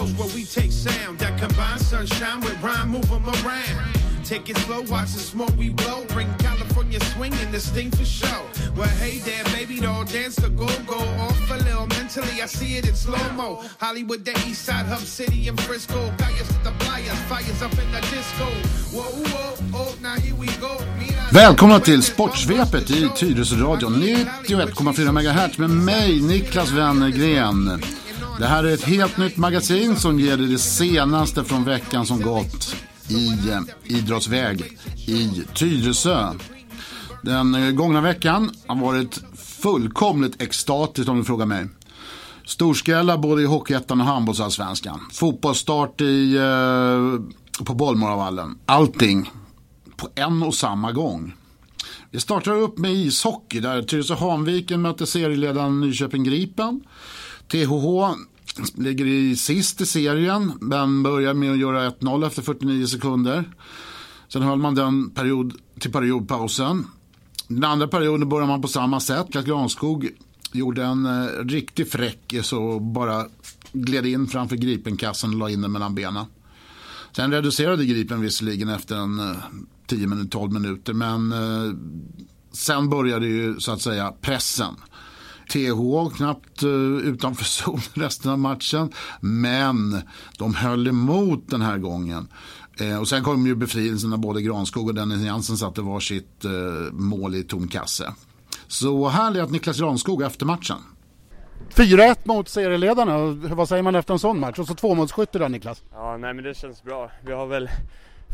coast where we take sound that combine sunshine with rhyme, move them around. Take it slow, watch the smoke we blow. Bring California swing and this thing for show. Well, hey there, baby, doll, dance the go-go. Off a little mentally, I see it in slow-mo. Hollywood, the east side, hub city and Frisco. To the flyers, fires up in the disco. Whoa, whoa, oh, now here we go. Välkomna till Sportsvepet i Tyresöradion 91,4 MHz med mig, Niklas Wennergren. Det här är ett helt nytt magasin som ger dig det senaste från veckan som gått i eh, idrottsväg i Tyresö. Den eh, gångna veckan har varit fullkomligt extatisk om du frågar mig. Storskrälla både i Hockeyettan och handbollsallsvenskan. Fotbollsstart i, eh, på Bollmoravallen. Allting på en och samma gång. Vi startar upp med ishockey där Tyresö Hanviken möter serieledaren Nyköping Gripen. THH ligger i sist i serien men börjar med att göra 1-0 efter 49 sekunder. Sen höll man den period till periodpausen. Den andra perioden börjar man på samma sätt. Klass Granskog gjorde en eh, riktig fräckis och eh, bara gled in framför Gripenkassen och la in den mellan benen. Sen reducerade Gripen visserligen efter en eh, 10-12 minuter men eh, sen började ju så att säga pressen. TH knappt uh, utanför zon resten av matchen. Men de höll emot den här gången. Eh, och sen kom ju befrielsen när både Granskog och Dennis Jansen satte varsitt uh, mål i tom kasse. Så här lät Niklas Granskog efter matchen. 4-1 mot serieledarna. Vad säger man efter en sån match? Och så tvåmålsskytte där Niklas. Ja, nej men det känns bra. Vi har väl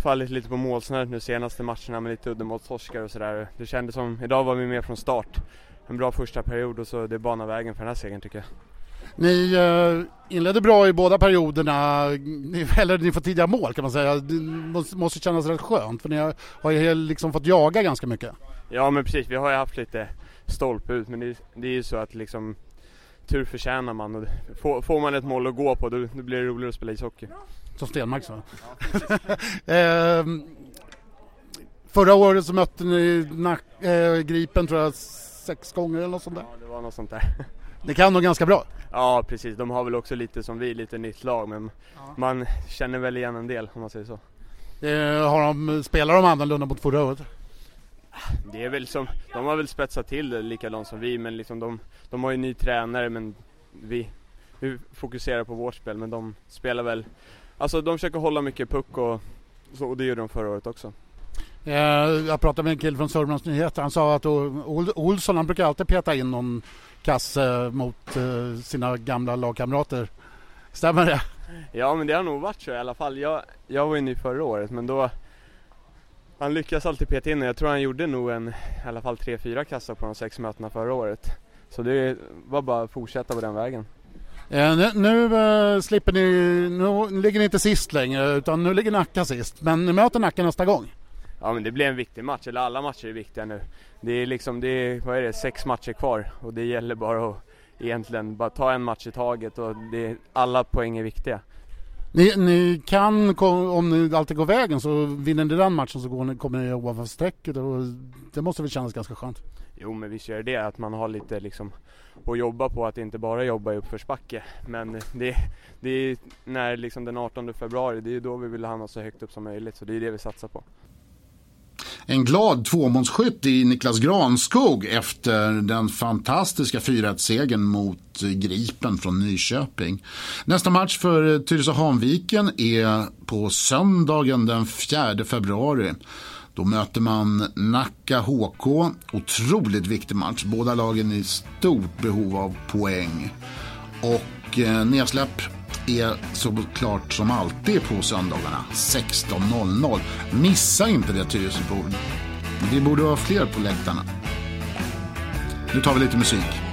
fallit lite på målsnöret nu senaste matcherna med lite uddamålstorskar och sådär. Det kändes som, idag var vi med från start en bra första period och så det banar vägen för den här segern tycker jag. Ni eh, inledde bra i båda perioderna, eller ni får tidiga mål kan man säga. Det måste, kännas rätt skönt för ni har, ju liksom fått jaga ganska mycket. Ja men precis, vi har ju haft lite stolpe ut men det, det är ju så att liksom tur förtjänar man och får, får man ett mål att gå på då, då blir det roligare att spela ishockey. Som Stenmark sa. eh, förra året så mötte ni Nack, eh, Gripen tror jag sex gånger eller något sånt där. Ja, det var något sånt där. Det kan nog ganska bra. Ja, precis. De har väl också lite som vi, lite nytt lag, men ja. man känner väl igen en del om man säger så. Eh, har de, spelar de annorlunda mot förra året? Det är väl som, de har väl spetsat till det likadant som vi, men liksom de, de har ju ny tränare, men vi, vi fokuserar på vårt spel, men de spelar väl, alltså de försöker hålla mycket puck och, och det gjorde de förra året också. Eh, jag pratade med en kille från Sörmlands Nyheter. Han sa att Olsson han brukar alltid peta in någon kasse mot eh, sina gamla lagkamrater. Stämmer det? Ja men det har nog varit så i alla fall. Jag, jag var ju ny förra året men då Han lyckas alltid peta in jag tror han gjorde nog en i alla fall 3-4 kassar på de sex mötena förra året. Så det var bara att fortsätta på den vägen. Eh, nu, nu eh, slipper ni, nu ligger ni inte sist längre utan nu ligger Nacka sist. Men ni möter Nacka nästa gång. Ja men det blir en viktig match, eller alla matcher är viktiga nu. Det är liksom, det är, vad är det, sex matcher kvar och det gäller bara att egentligen bara ta en match i taget och det, alla poäng är viktiga. Ni, ni, kan, om ni alltid går vägen så vinner ni den matchen så ni, kommer ni ovanför strecket och det måste väl kännas ganska skönt? Jo men visst gör det, att man har lite liksom att jobba på, att inte bara jobba i uppförsbacke. Men det, det är när liksom den 18 februari, det är då vi vill hamna så högt upp som möjligt så det är det vi satsar på en glad tvåmålsskytt i Niklas Granskog efter den fantastiska 4-1-segern mot Gripen från Nyköping. Nästa match för Tyresö Hanviken är på söndagen den 4 februari. Då möter man Nacka HK. Otroligt viktig match. Båda lagen i stort behov av poäng. Och eh, nedsläpp är såklart som alltid på söndagarna 16.00. Missa inte det Tyresöbor. Vi borde vara fler på läktarna. Nu tar vi lite musik.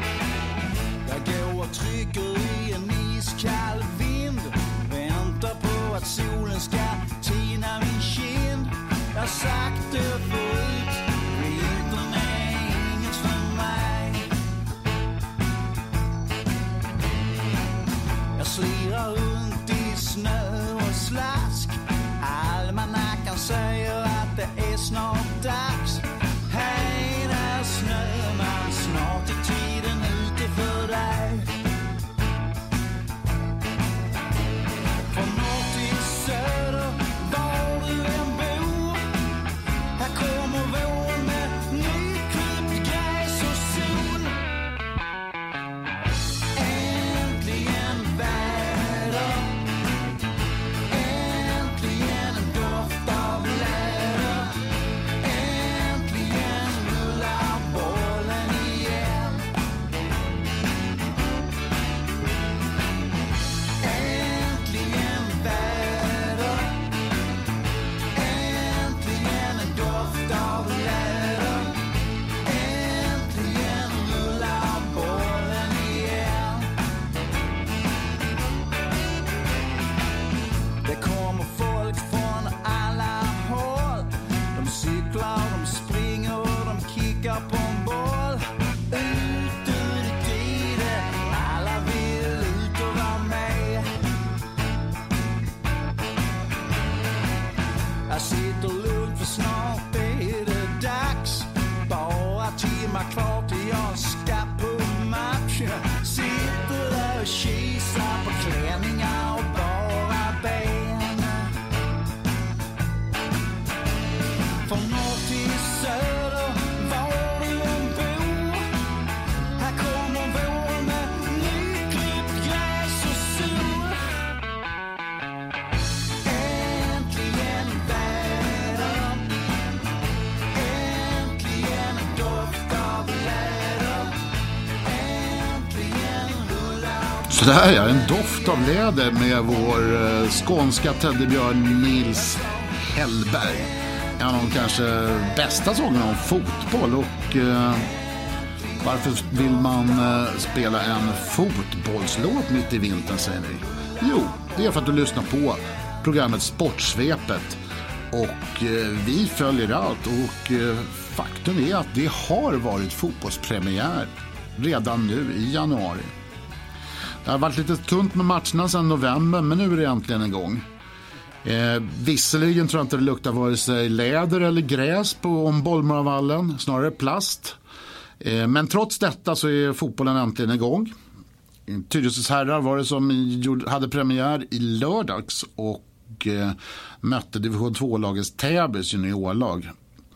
Sådär ja, en doft av läder med vår eh, skånska teddybjörn Nils Hellberg. En av de kanske bästa sångerna om fotboll och eh, varför vill man eh, spela en fotbollslåt mitt i vintern säger ni? Jo, det är för att du lyssnar på programmet Sportsvepet och eh, vi följer allt och eh, faktum är att det har varit fotbollspremiär redan nu i januari. Det har varit lite tunt med matcherna sedan november, men nu är det äntligen igång. Eh, visserligen tror jag inte det luktar vare sig läder eller gräs på om Bollmoravallen, snarare plast. Eh, men trots detta så är fotbollen äntligen igång. Tyresös herrar var det som hade premiär i lördags och eh, mötte division 2-lagets Täbys juniorlag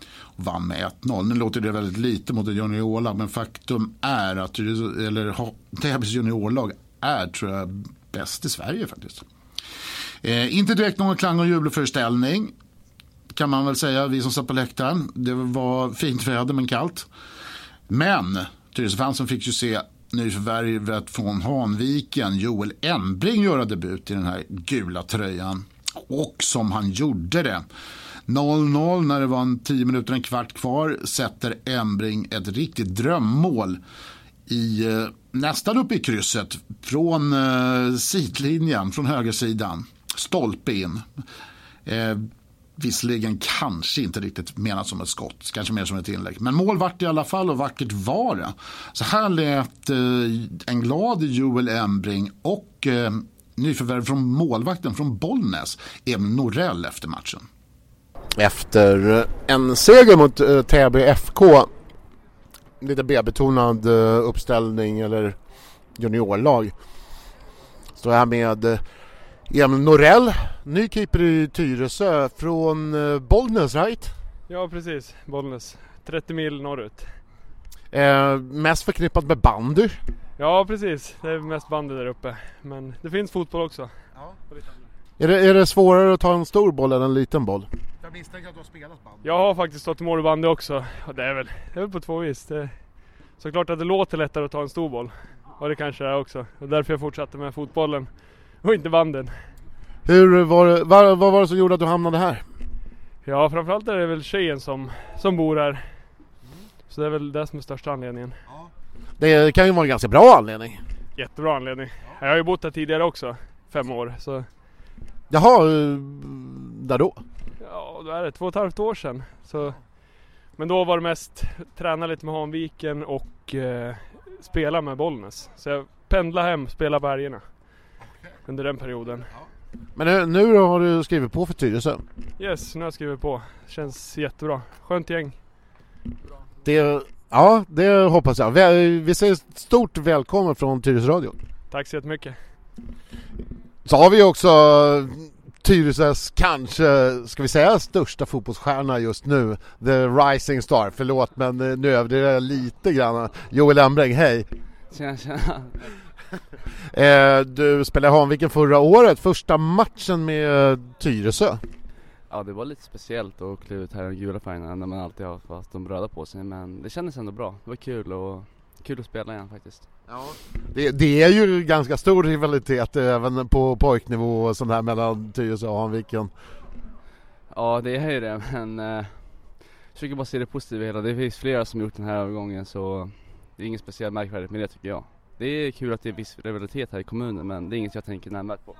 och vann med 1-0. Nu låter det väldigt lite mot ett juniorlag men faktum är att eller, Täbys juniorlag är tror jag bäst i Sverige faktiskt. Eh, inte direkt någon klang och jubelföreställning kan man väl säga, vi som satt på läktaren. Det var fint väder men kallt. Men Tyresöfansen fick ju se nyförvärvet från Hanviken, Joel Embring, göra debut i den här gula tröjan. Och som han gjorde det. 0-0 när det var en 10 minuter, en kvart kvar sätter Embring ett riktigt drömmål i, eh, nästan uppe i krysset från eh, sidlinjen, från högersidan. Stolpe in. Eh, visserligen kanske inte riktigt menat som ett skott, kanske mer som ett inlägg. Men mål vart i alla fall och vackert var det. Så här lät eh, en glad Joel Embring och eh, nyförvärv från målvakten från Bollnäs, Emil Norell efter matchen. Efter en seger mot eh, Täby FK, lite B-betonad eh, uppställning eller juniorlag, står jag här med eh, Emil Norell, ny keeper i Tyresö från eh, Bollnäs, right? Ja precis, Bollnäs. 30 mil norrut. Eh, mest förknippat med bandy. Ja precis, det är mest bandy där uppe. Men det finns fotboll också. Är det, är det svårare att ta en stor boll än en liten boll? Jag misstänker att du har spelat band. Jag har faktiskt stått i mål i bandy också. Och det är väl, det är väl på två vis. Det, såklart att det låter lättare att ta en stor boll. Och det kanske det är också. Och därför jag fortsatte med fotbollen. Och inte banden. Hur var det, vad, vad var det som gjorde att du hamnade här? Ja framförallt är det väl tjejen som, som bor här. Så det är väl det som är största anledningen. Det kan ju vara en ganska bra anledning. Jättebra anledning. Jag har ju bott här tidigare också. Fem år. Så Jaha, eh, där då? Ja, då är det två och ett halvt år sedan. Så, men då var det mest träna lite med Hanviken och eh, spela med Bollnäs. Så jag pendlade hem, spela på helgerna. Under den perioden. Men nu, nu då har du skrivit på för Tyresö. Yes, nu har jag skrivit på. Känns jättebra. Skönt gäng. Det, ja, det hoppas jag. Vi, vi säger stort välkommen från Tyresö Radio. Tack så jättemycket. Så har vi också Tyresös kanske, ska vi säga största fotbollsstjärna just nu. The Rising Star, förlåt men eh, nu överdriver jag lite grann. Joel Embring, hej! Tjena tjena. Eh, du spelade i Hanviken förra året, första matchen med Tyresö. Ja det var lite speciellt att kliva ut här i de gula färgerna när man alltid har haft de röda på sig men det kändes ändå bra. Det var kul och kul att spela igen faktiskt. Det, det är ju ganska stor rivalitet även på pojknivå och sånt här mellan Tyresö och Hanviken. Ja det är ju det men eh, jag försöker bara se det positiva hela. Det finns flera som gjort den här övergången så det är inget speciellt märkvärdigt med det tycker jag. Det är kul att det är viss rivalitet här i kommunen men det är inget jag tänker nämnvärt på.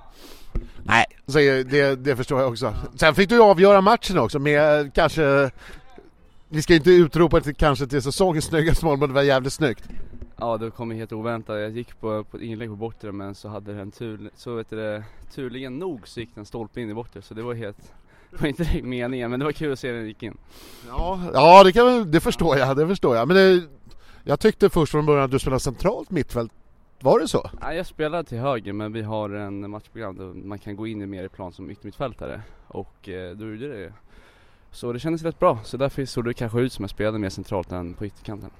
Nej, så det, det förstår jag också. Sen fick du ju avgöra matchen också med eh, kanske vi ska inte utropa till kanske till säsongens snyggaste mål men det var jävligt snyggt. Ja det kom helt oväntat. Jag gick på, på ett inlägg på bortre men så hade den tur, så vet du turligen nog så gick den stolpe in i bortre så det var helt Det var inte direkt meningen men det var kul att se den gick in. Ja, ja det, kan, det förstår jag, det förstår jag. Men det, jag tyckte först från början att du spelade centralt mittfält. Var det så? Ja, jag spelade till höger men vi har en matchprogram där man kan gå in mer i plan som yttermittfältare och eh, då gjorde det Så det kändes rätt bra, så därför såg det kanske ut som jag spelade mer centralt än på ytterkanten.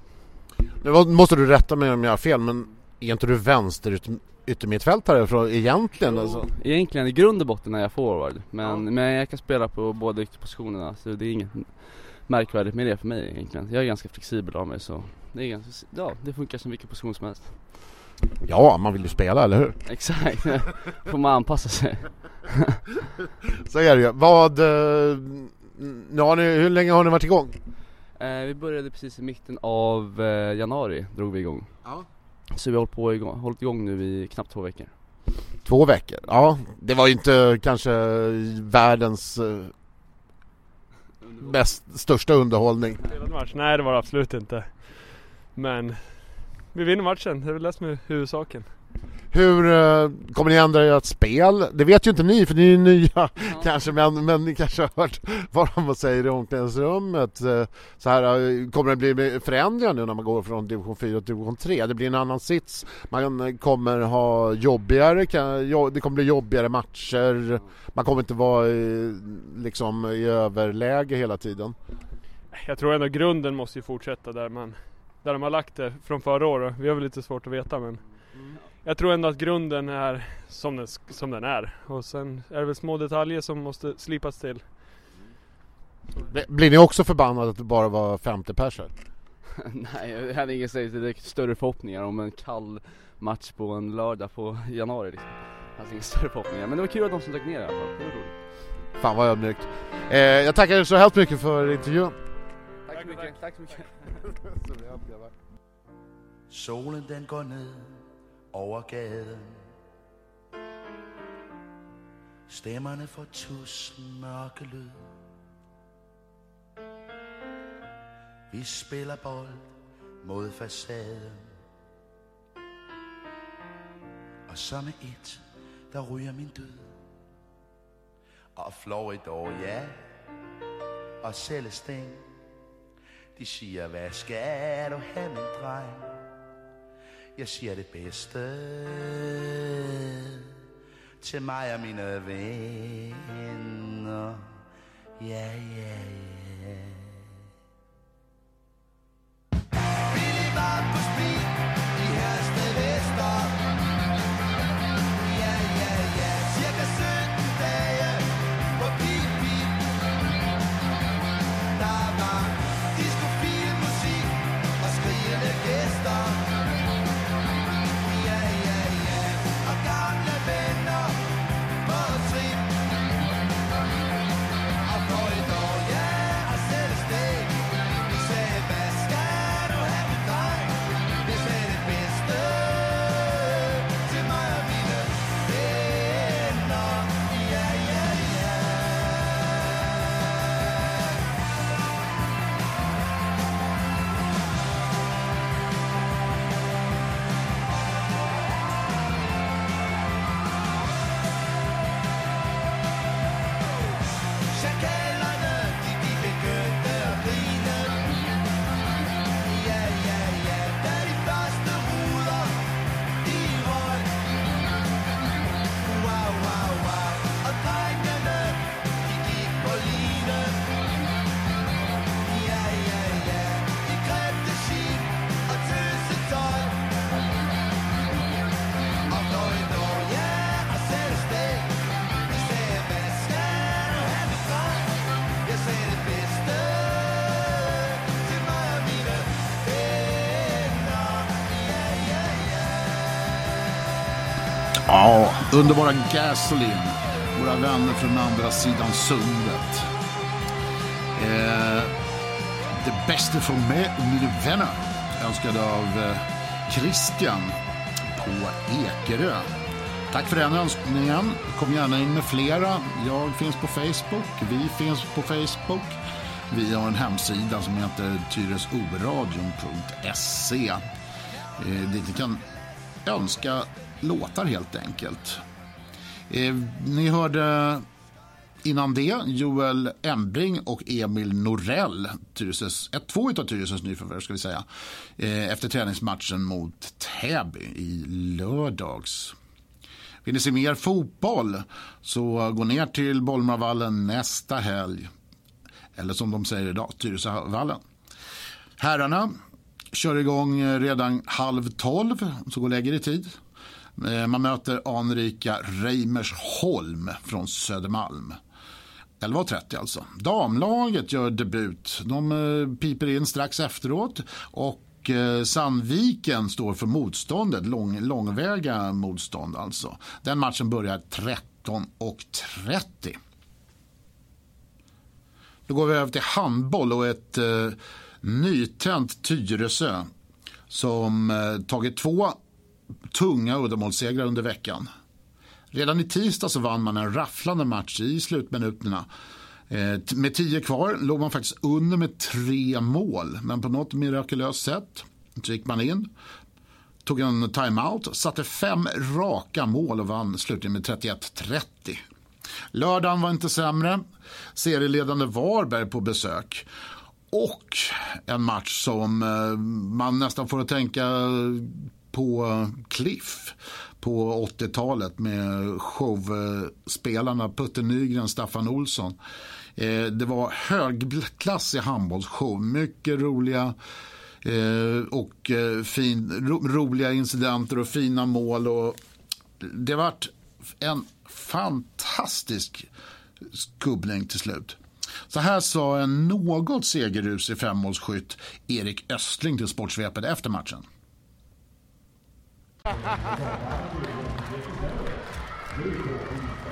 Nu måste du rätta mig om jag har fel, men är inte du vänster yt, yttermittfältare från, egentligen? Alltså? Egentligen i grund och botten är jag forward men, men jag kan spela på båda ytterpositionerna så det är inget märkvärdigt med det för mig egentligen. Jag är ganska flexibel av mig så det är ganska, ja det funkar som vilken position som helst. Ja, man vill ju spela, eller hur? Exakt, får man anpassa sig. Så är det ju. Vad... eh, Nu har ni, hur länge har ni varit igång? Eh, vi började precis i mitten av eh, januari drog vi igång. Ja. Så vi har hållit, på igång, hållit igång nu i knappt två veckor. Två veckor. Ja, det var ju inte kanske världens eh, bäst, största underhållning. Match? Nej det var det absolut inte. Men vi vinner matchen, det är väl det som är huvudsaken. Hur eh, kommer ni ändra ert spel? Det vet ju inte ni för ni är nya kanske men, men ni kanske har hört vad de säger i omklädningsrummet. Eh, Så här, eh, kommer det bli förändringar nu när man går från division 4 till division 3? Det blir en annan sits. Man kommer ha jobbigare, kan- jo- det kommer bli jobbigare matcher. Man kommer inte vara i, liksom, i överläge hela tiden. Jag tror ändå grunden måste ju fortsätta där man där de har lagt det från förra året. Vi har väl lite svårt att veta men jag tror ändå att grunden är som den, som den är. Och sen är det väl små detaljer som måste slipas till. Blir ni också förbannade att det bara var 50 personer? Nej, jag hade inga direkt större förhoppningar om en kall match på en lördag på januari liksom. Jag hade inga större förhoppningar, men det var kul att de som dök ner i alla fall. Det var roligt. Fan vad ödmjukt. Eh, jag tackar er så hemskt mycket för intervjun. Tack så mycket, tack så mycket. Solen den går ned over gaden Stemmerne får tusind mørke lyd. Vi spiller bold mod facaden. Og så med et, der ryger min død Og Floridor, ja. Og Celestine De siger, hvad skal du have, min dreng? Jeg siger det bedste til mig og mine venner. Ja, ja, ja. Billy var på speed Ja, underbara Gasoline. Våra vänner från andra sidan sundet. Eh, det bästa från mig och mina vänner. Önskad av eh, Christian på Ekerö. Tack för den önskningen. Kom gärna in med flera. Jag finns på Facebook. Vi finns på Facebook. Vi har en hemsida som heter tyresoradion.se. Eh, dit ni kan önska låtar helt enkelt. Eh, ni hörde Innan det Joel Embring och Emil Norell, Tyresös, ett, två av Tyresös nyförvärv ska vi säga, eh, efter träningsmatchen mot Täby i lördags. Vill ni se mer fotboll så gå ner till Bollmarvallen nästa helg. Eller som de säger idag, Tyresövallen. Herrarna kör igång redan halv tolv, så går lägre i tid. Eh, man möter anrika Reimersholm från Södermalm. 11.30 alltså. Damlaget gör debut. De eh, piper in strax efteråt. Och eh, Sandviken står för motståndet, lång, långväga motstånd alltså. Den matchen börjar 13.30. Då går vi över till handboll och ett eh, nytänt Tyresö som eh, tagit två tunga uddamålssegrar under veckan. Redan i tisdag så vann man en rafflande match i slutminuterna. Eh, med tio kvar låg man faktiskt under med tre mål. Men på något mirakulöst sätt så gick man in, tog en timeout, satte fem raka mål och vann slutligen med 31-30. Lördagen var inte sämre. Serieledande Varberg på besök. Och en match som eh, man nästan får att tänka på Cliff på 80-talet med showspelarna Putte Nygren, Staffan Olsson. Eh, det var högklassig handbollsshow, mycket roliga eh, och eh, fin, roliga incidenter och fina mål. Och det vart en fantastisk skubbning till slut. Så här sa en något segerrusig femmålsskytt Erik Östling till Sportsvepet efter matchen.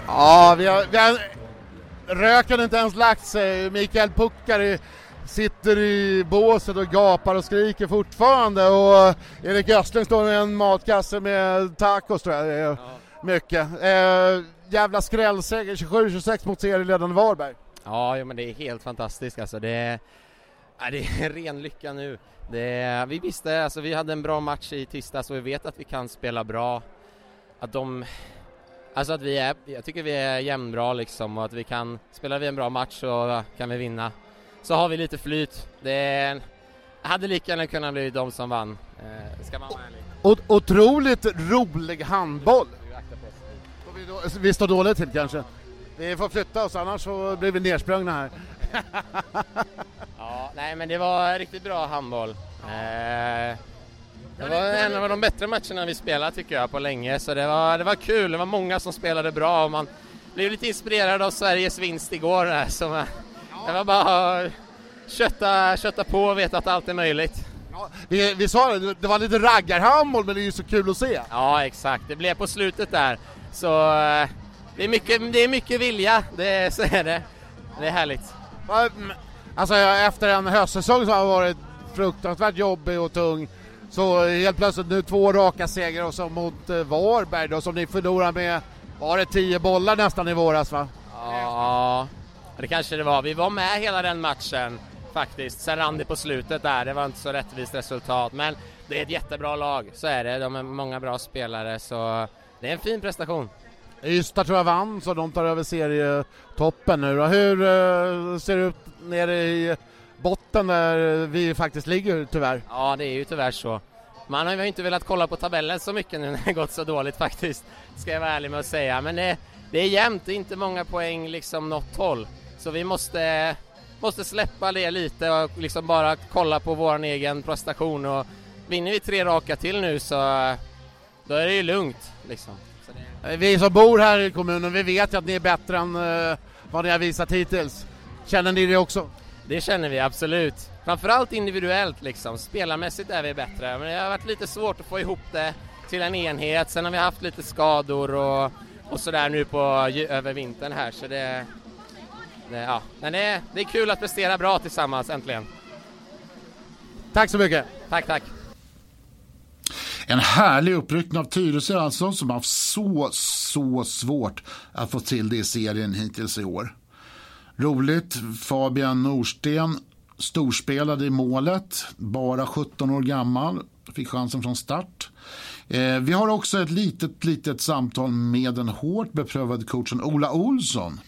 Ja, vi har, vi har, röken inte ens lagt sig. Mikael Puckar sitter i båset och gapar och skriker fortfarande och eh, Erik Östling står med en matkasse med tacos tror jag det är. Ja. Mycket. Eh, jävla skrällseger 27-26 mot serieledande Varberg. Ja, men det är helt fantastiskt alltså. Det är, det är ren lycka nu. Det, vi visste, alltså vi hade en bra match i tisdags och vi vet att vi kan spela bra. Att de, alltså att vi är, jag tycker vi är jämnbra liksom och att vi kan, spelar vi en bra match så kan vi vinna. Så har vi lite flyt. Det hade lika gärna kunnat bli de som vann, eh, man. O otroligt rolig handboll. Vi, vi står dåligt till kanske. Vi får flytta oss annars så blir vi nersprungna här. ja, nej men det var riktigt bra handboll. Eh, det var en av de bättre matcherna vi spelat tycker jag på länge så det var, det var kul. Det var många som spelade bra och man blev lite inspirerad av Sveriges vinst igår där, så det var bara att kötta, kötta på och veta att allt är möjligt. Ja, vi, vi sa det, det var lite raggarhandboll men det är ju så kul att se. Ja exakt, det blev på slutet där. Så eh, det är mycket, det är mycket vilja, det, så är det. Det är härligt. Alltså efter en höstsäsong som har varit fruktansvärt jobbig och tung så helt plötsligt nu två raka segrar och så mot eh, Varberg då som ni förlorade med, var det tio bollar nästan i våras va? Ja, det kanske det var. Vi var med hela den matchen faktiskt. Sen rann det på slutet där, det var inte så rättvist resultat. Men det är ett jättebra lag, så är det. De är många bra spelare så det är en fin prestation. Ystad tror jag vann så de tar över serietoppen nu Hur eh, ser det ut nere i botten där vi faktiskt ligger tyvärr? Ja det är ju tyvärr så. Man har ju inte velat kolla på tabellen så mycket nu när det gått så dåligt faktiskt. Ska jag vara ärlig med att säga. Men det, det är jämnt, det är inte många poäng liksom något håll. Så vi måste, måste släppa det lite och liksom bara kolla på vår egen prestation och vinner vi tre raka till nu så då är det ju lugnt liksom. Vi som bor här i kommunen, vi vet ju att ni är bättre än uh, vad ni har visat hittills. Känner ni det också? Det känner vi absolut. Framförallt individuellt liksom. Spelarmässigt är vi bättre, men det har varit lite svårt att få ihop det till en enhet. Sen har vi haft lite skador och, och sådär nu på, över vintern här, så det... det ja. Men det, det är kul att prestera bra tillsammans, äntligen. Tack så mycket! Tack, tack! En härlig uppryckning av Tyresö alltså som har haft så, så svårt att få till det i serien hittills i år. Roligt, Fabian Norsten storspelade i målet, bara 17 år gammal, fick chansen från start. Eh, vi har också ett litet, litet samtal med den hårt beprövade coachen Ola Olsson.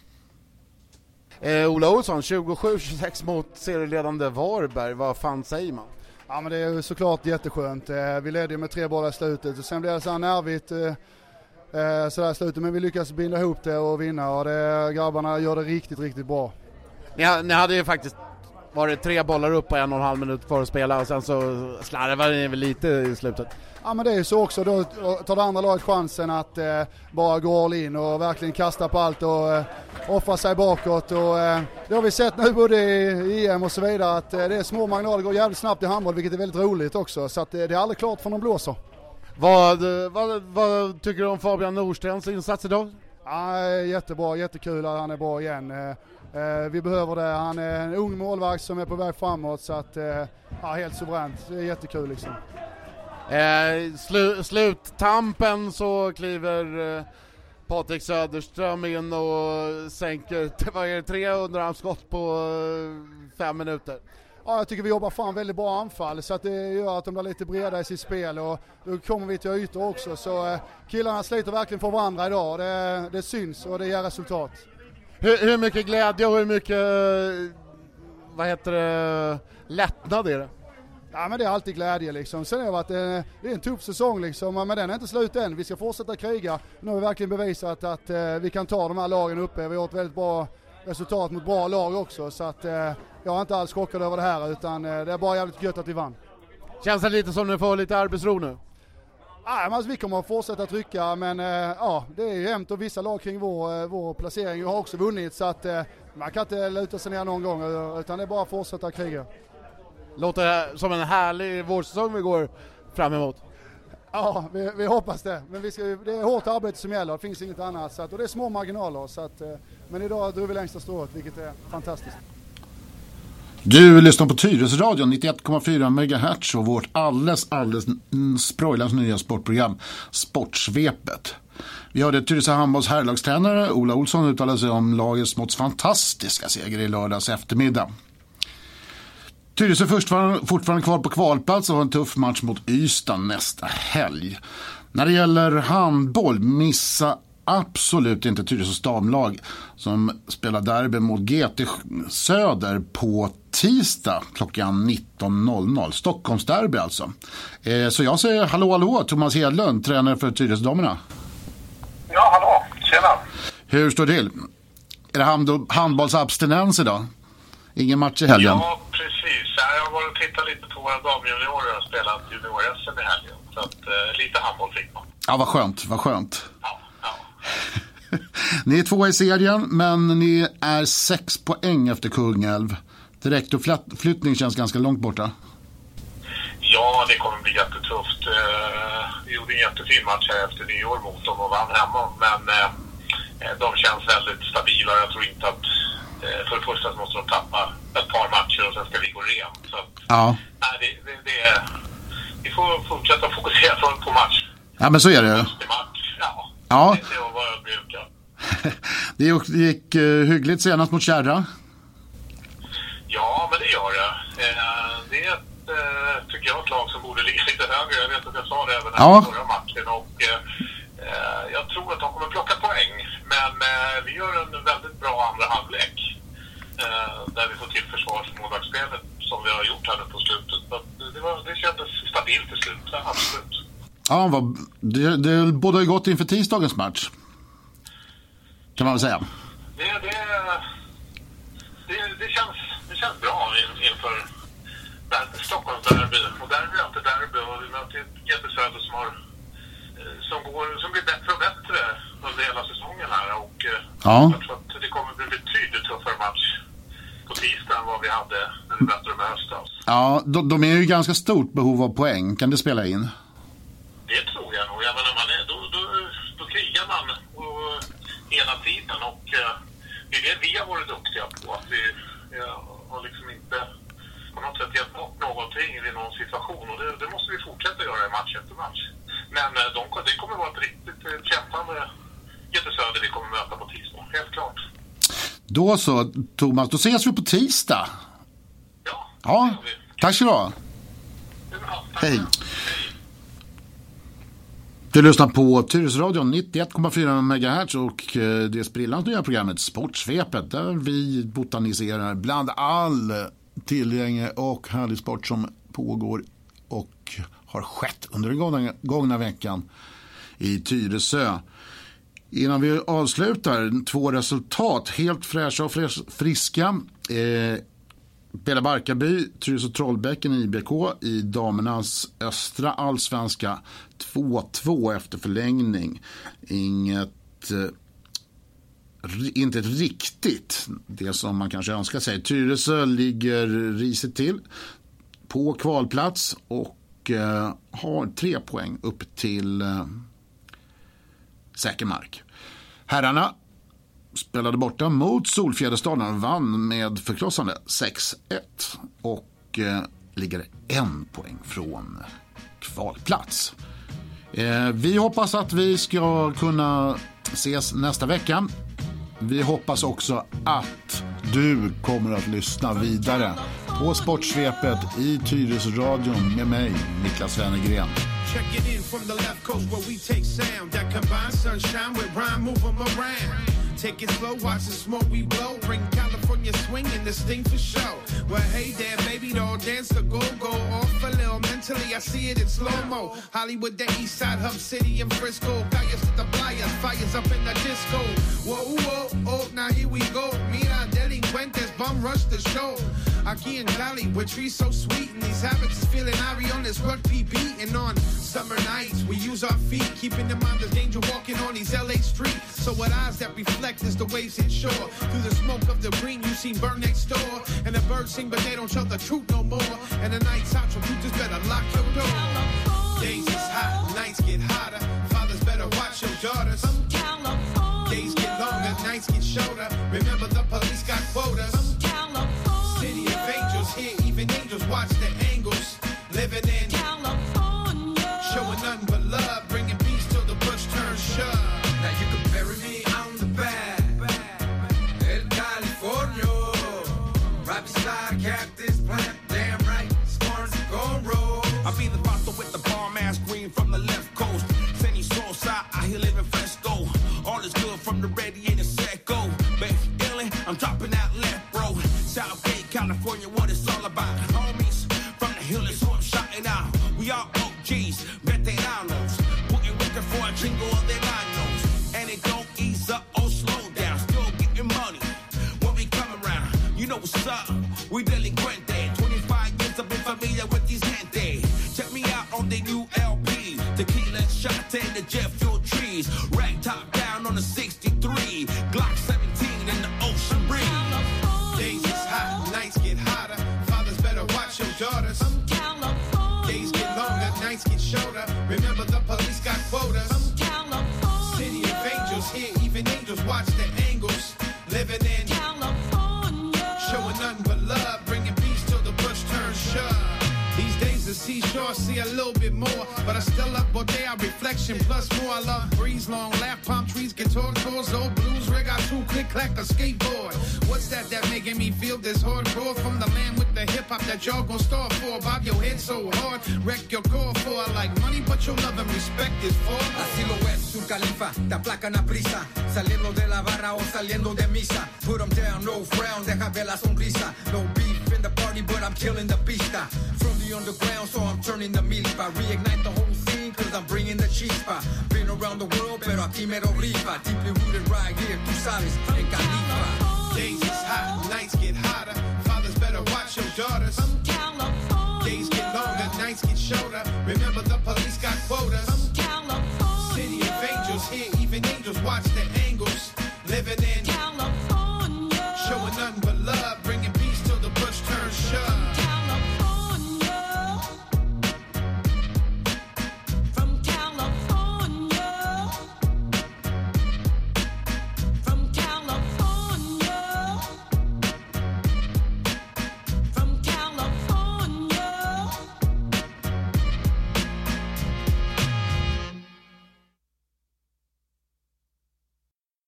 Eh, Ola Olsson, 27-26 mot serieledande Varberg. Vad fan säger man? Ja men det är såklart jätteskönt. Eh, vi ledde ju med tre bollar i slutet och sen blev det så här nervigt eh, eh, sådär i slutet men vi lyckas binda ihop det och vinna och det, grabbarna gör det riktigt, riktigt bra. Ni, ni hade ju faktiskt varit tre bollar upp på en och en halv minut kvar att spela och sen så slarvade ni väl lite i slutet. Ja men det är ju så också, då tar det andra laget chansen att eh, bara gå all in och verkligen kasta på allt och eh, offra sig bakåt och eh, det har vi sett nu både i EM och så vidare att eh, det är små marginaler, det går jävligt snabbt i handboll vilket är väldigt roligt också så att eh, det är aldrig klart för de blåser. Vad, eh, vad, vad tycker du om Fabian Norstens insats idag? Ja, jättebra, jättekul att han är bra igen. Eh, Vi behöver det. Han är en ung målvakt som är på väg framåt så att, eh, ja helt suveränt. Det är jättekul liksom. Eh, slu, sluttampen så kliver eh, Patrik Söderström in och sänker vad är det, tre underarmsskott på eh, fem minuter. Ja, jag tycker vi jobbar fram väldigt bra anfall så att det gör att de blir lite breda i sitt spel och då kommer vi till ytor också. Så eh, killarna sliter verkligen för varandra idag. Det, det syns och det ger resultat. Hur, hur mycket glädje och hur mycket, eh, vad heter det, lättnad är det? Ja men det är alltid glädje liksom. Sen har det varit en, det är en tuff säsong liksom, men den är inte slut än. Vi ska fortsätta kriga. Nu har vi verkligen bevisat att eh, vi kan ta de här lagen uppe. Vi har ett väldigt bra resultat mot bra lag också så att eh, jag är inte alls chockad över det här utan eh, det är bara jävligt gött att vi vann. Känns det lite som ni får lite arbetsro nu? Men alltså, vi kommer att fortsätta trycka men eh, ja, det är jämnt och vissa lag kring vår, eh, vår placering har också vunnit så att eh, man kan inte luta sig ner någon gång eh, utan det är bara att fortsätta kriga. Låter som en härlig vårsäsong vi går fram emot. Ja, vi, vi hoppas det. Men vi ska, det är hårt arbete som gäller, det finns inget annat. Så att, och det är små marginaler. Så att, eh, men idag drog vi längsta strået, vilket är fantastiskt. Du lyssnar på Tyresöradion 91,4 MHz och vårt alldeles, alldeles sproilans sprojlans nya sportprogram Sportsvepet. Vi hörde Tyresö handbolls herrlagstränare Ola Olsson uttala sig om lagets smått fantastiska seger i lördags eftermiddag. Tyresö är fortfarande, fortfarande kvar på kvalplats och har en tuff match mot Ystad nästa helg. När det gäller handboll, missa absolut inte Tyresös damlag som spelar derby mot GT Söder på tisdag klockan 19.00. Stockholmsderby alltså. Eh, så jag säger hallå hallå Thomas Hedlund, tränare för Tyresödamerna. Ja, hallå. Tjena. Hur står det till? Är det hand- handbollsabstinens idag? Ingen match i helgen? Ja, precis. Ja, Jag har varit och tittat lite på våra damjuniorer och spelat junior-SM i helgen. Så att eh, lite handboll fick man. Ja, vad skönt, vad skönt. Ni är tvåa i serien, men ni är sex poäng efter Kungälv. Direktuppflyttning känns ganska långt borta. ja, det kommer bli jättetufft. Eh, Vi gjorde en jättefin match här efter nyår mot dem och vann hemma. Men eh, de känns väldigt stabila. Jag tror inte att... eh, För det första så måste de tappa ett par matcher och sen ska vi gå rent. Så att, Ja, nej, det, det, det är... Vi får fortsätta fokusera på- match. ja men så är det ju. Ja, Ja, det är vad jag brukar. det gick, eh, hyggligt senast mot Kärra. Ja, men det gör det. Eh, det är ett, eh, tycker jag, ett lag som borde ligga lite högre. Jag vet att jag sa det även Ja. förra matchen. Och, jag tror att de kommer plocka poäng. Men vi gör en väldigt bra andra halvlek. Där vi får till försvars och målvaktsspelet som vi har gjort här nu på slutet. Så det, var, det kändes stabilt till slut, ja, absolut. Ja, vad, det, det bådar ju gott inför tisdagens match. Kan man väl säga. Det, det, det, det, känns, det känns bra in- inför Stockholmsderby. Och derby är alltid derby. Och vi möter ett GP Söder som, har, eh, som, går, som blir bättre och bättre under hela säsongen här. Och eh, Ja. jag tror att det kommer bli betydligt tuffare match på tisdag än vad vi hade när vi mötte dem i höstas. Ja, de, de är ju ganska stort behov av poäng. Kan det spela in? Det tror jag nog. Jag menar, man är, då, då, då krigar man och, hela tiden och eh, det är det vi har varit duktiga på. Att vi eh, har liksom inte på något sätt gett bort någonting i någon situation och det, det måste vi fortsätta göra i match efter match. Men eh, de, det kommer vara ett riktigt eh, kämpande GT Söder vi kommer möta på tisdag, helt klart. Då så, Thomas. Då ses vi på tisdag. Ja, Ja, tack ska du ha. Tack. Hej. Du lyssnar på Tyresöradion 91,4 MHz och eh, det sprillans nya programmet Sportsvepet där vi botaniserar bland all tillgänglig och härlig sport som pågår och har skett under den gångna, gångna veckan i Tyresö. Innan vi avslutar, två resultat, helt fräscha och friska. Eh, Bela Barkarby, Tyresö Trollbäcken IBK i damernas östra allsvenska 2-2 efter förlängning. Inget eh, inte riktigt det som man kanske önskar sig. Tyresö ligger risigt till på kvalplats och eh, har tre poäng upp till eh, säker mark. Herrarna spelade borta mot Solfjäderstaden och vann med förkrossande 6-1 och eh, ligger en poäng från kvalplats. Eh, vi hoppas att vi ska kunna ses nästa vecka. Vi hoppas också att du kommer att lyssna vidare på Sportsvepet i Tyresöradion med mig, Niklas Wennergren. Checking in from the left coast where we take sound that combines sunshine with rhyme, move them around. Take it slow, watch the smoke we blow. Bring California swing and this thing for show. Well, hey there, baby doll, dance the go go off a little. Mentally, I see it in slow mo. Hollywood, the East Side, Hub City, and Frisco. Calles to the fires up in the disco. Whoa, whoa, oh, now here we go. Mira, delincuentes, bum rush the show. Aquí in Cali, where trees so sweet, and these habits is feeling Ari on this rugby beating on summer nights. We use our feet, keeping in mind the danger walking on these LA streets. So what eyes that reflect is the waves hit shore. Through the smoke of the green, you seen burn next door. And the birds sing, but they don't tell the truth no more. And the night's out, so you just better lock your door. Days is hot, nights get hotter. Fathers better watch your daughters. Days get longer, nights get shorter. Remember the police got quotas. City what's up? We delinquente. Clack a skateboard. What's that that making me feel this hardcore from the land with the hip hop that y'all gon' start for? Bob your head so hard, wreck your core for. I like money, but your love and respect is for. Así lo es, su califa, te aplacan a prisa, saliendo de la barra o saliendo de misa. Put 'em down, no frown, deja ver la sonrisa. No beef in the party, but I'm killing the pista. From the underground, so I'm turning the milpa. Reignite the whole scene, cause I'm bringing the chispa. Been around the world, pero aquí me lo rifa. Deeply rooted right here, tú sabes, en Califa. Days is hot, nights get hotter. Fathers better watch your daughters. Days get longer, nights get shorter. Remember the police got quotas.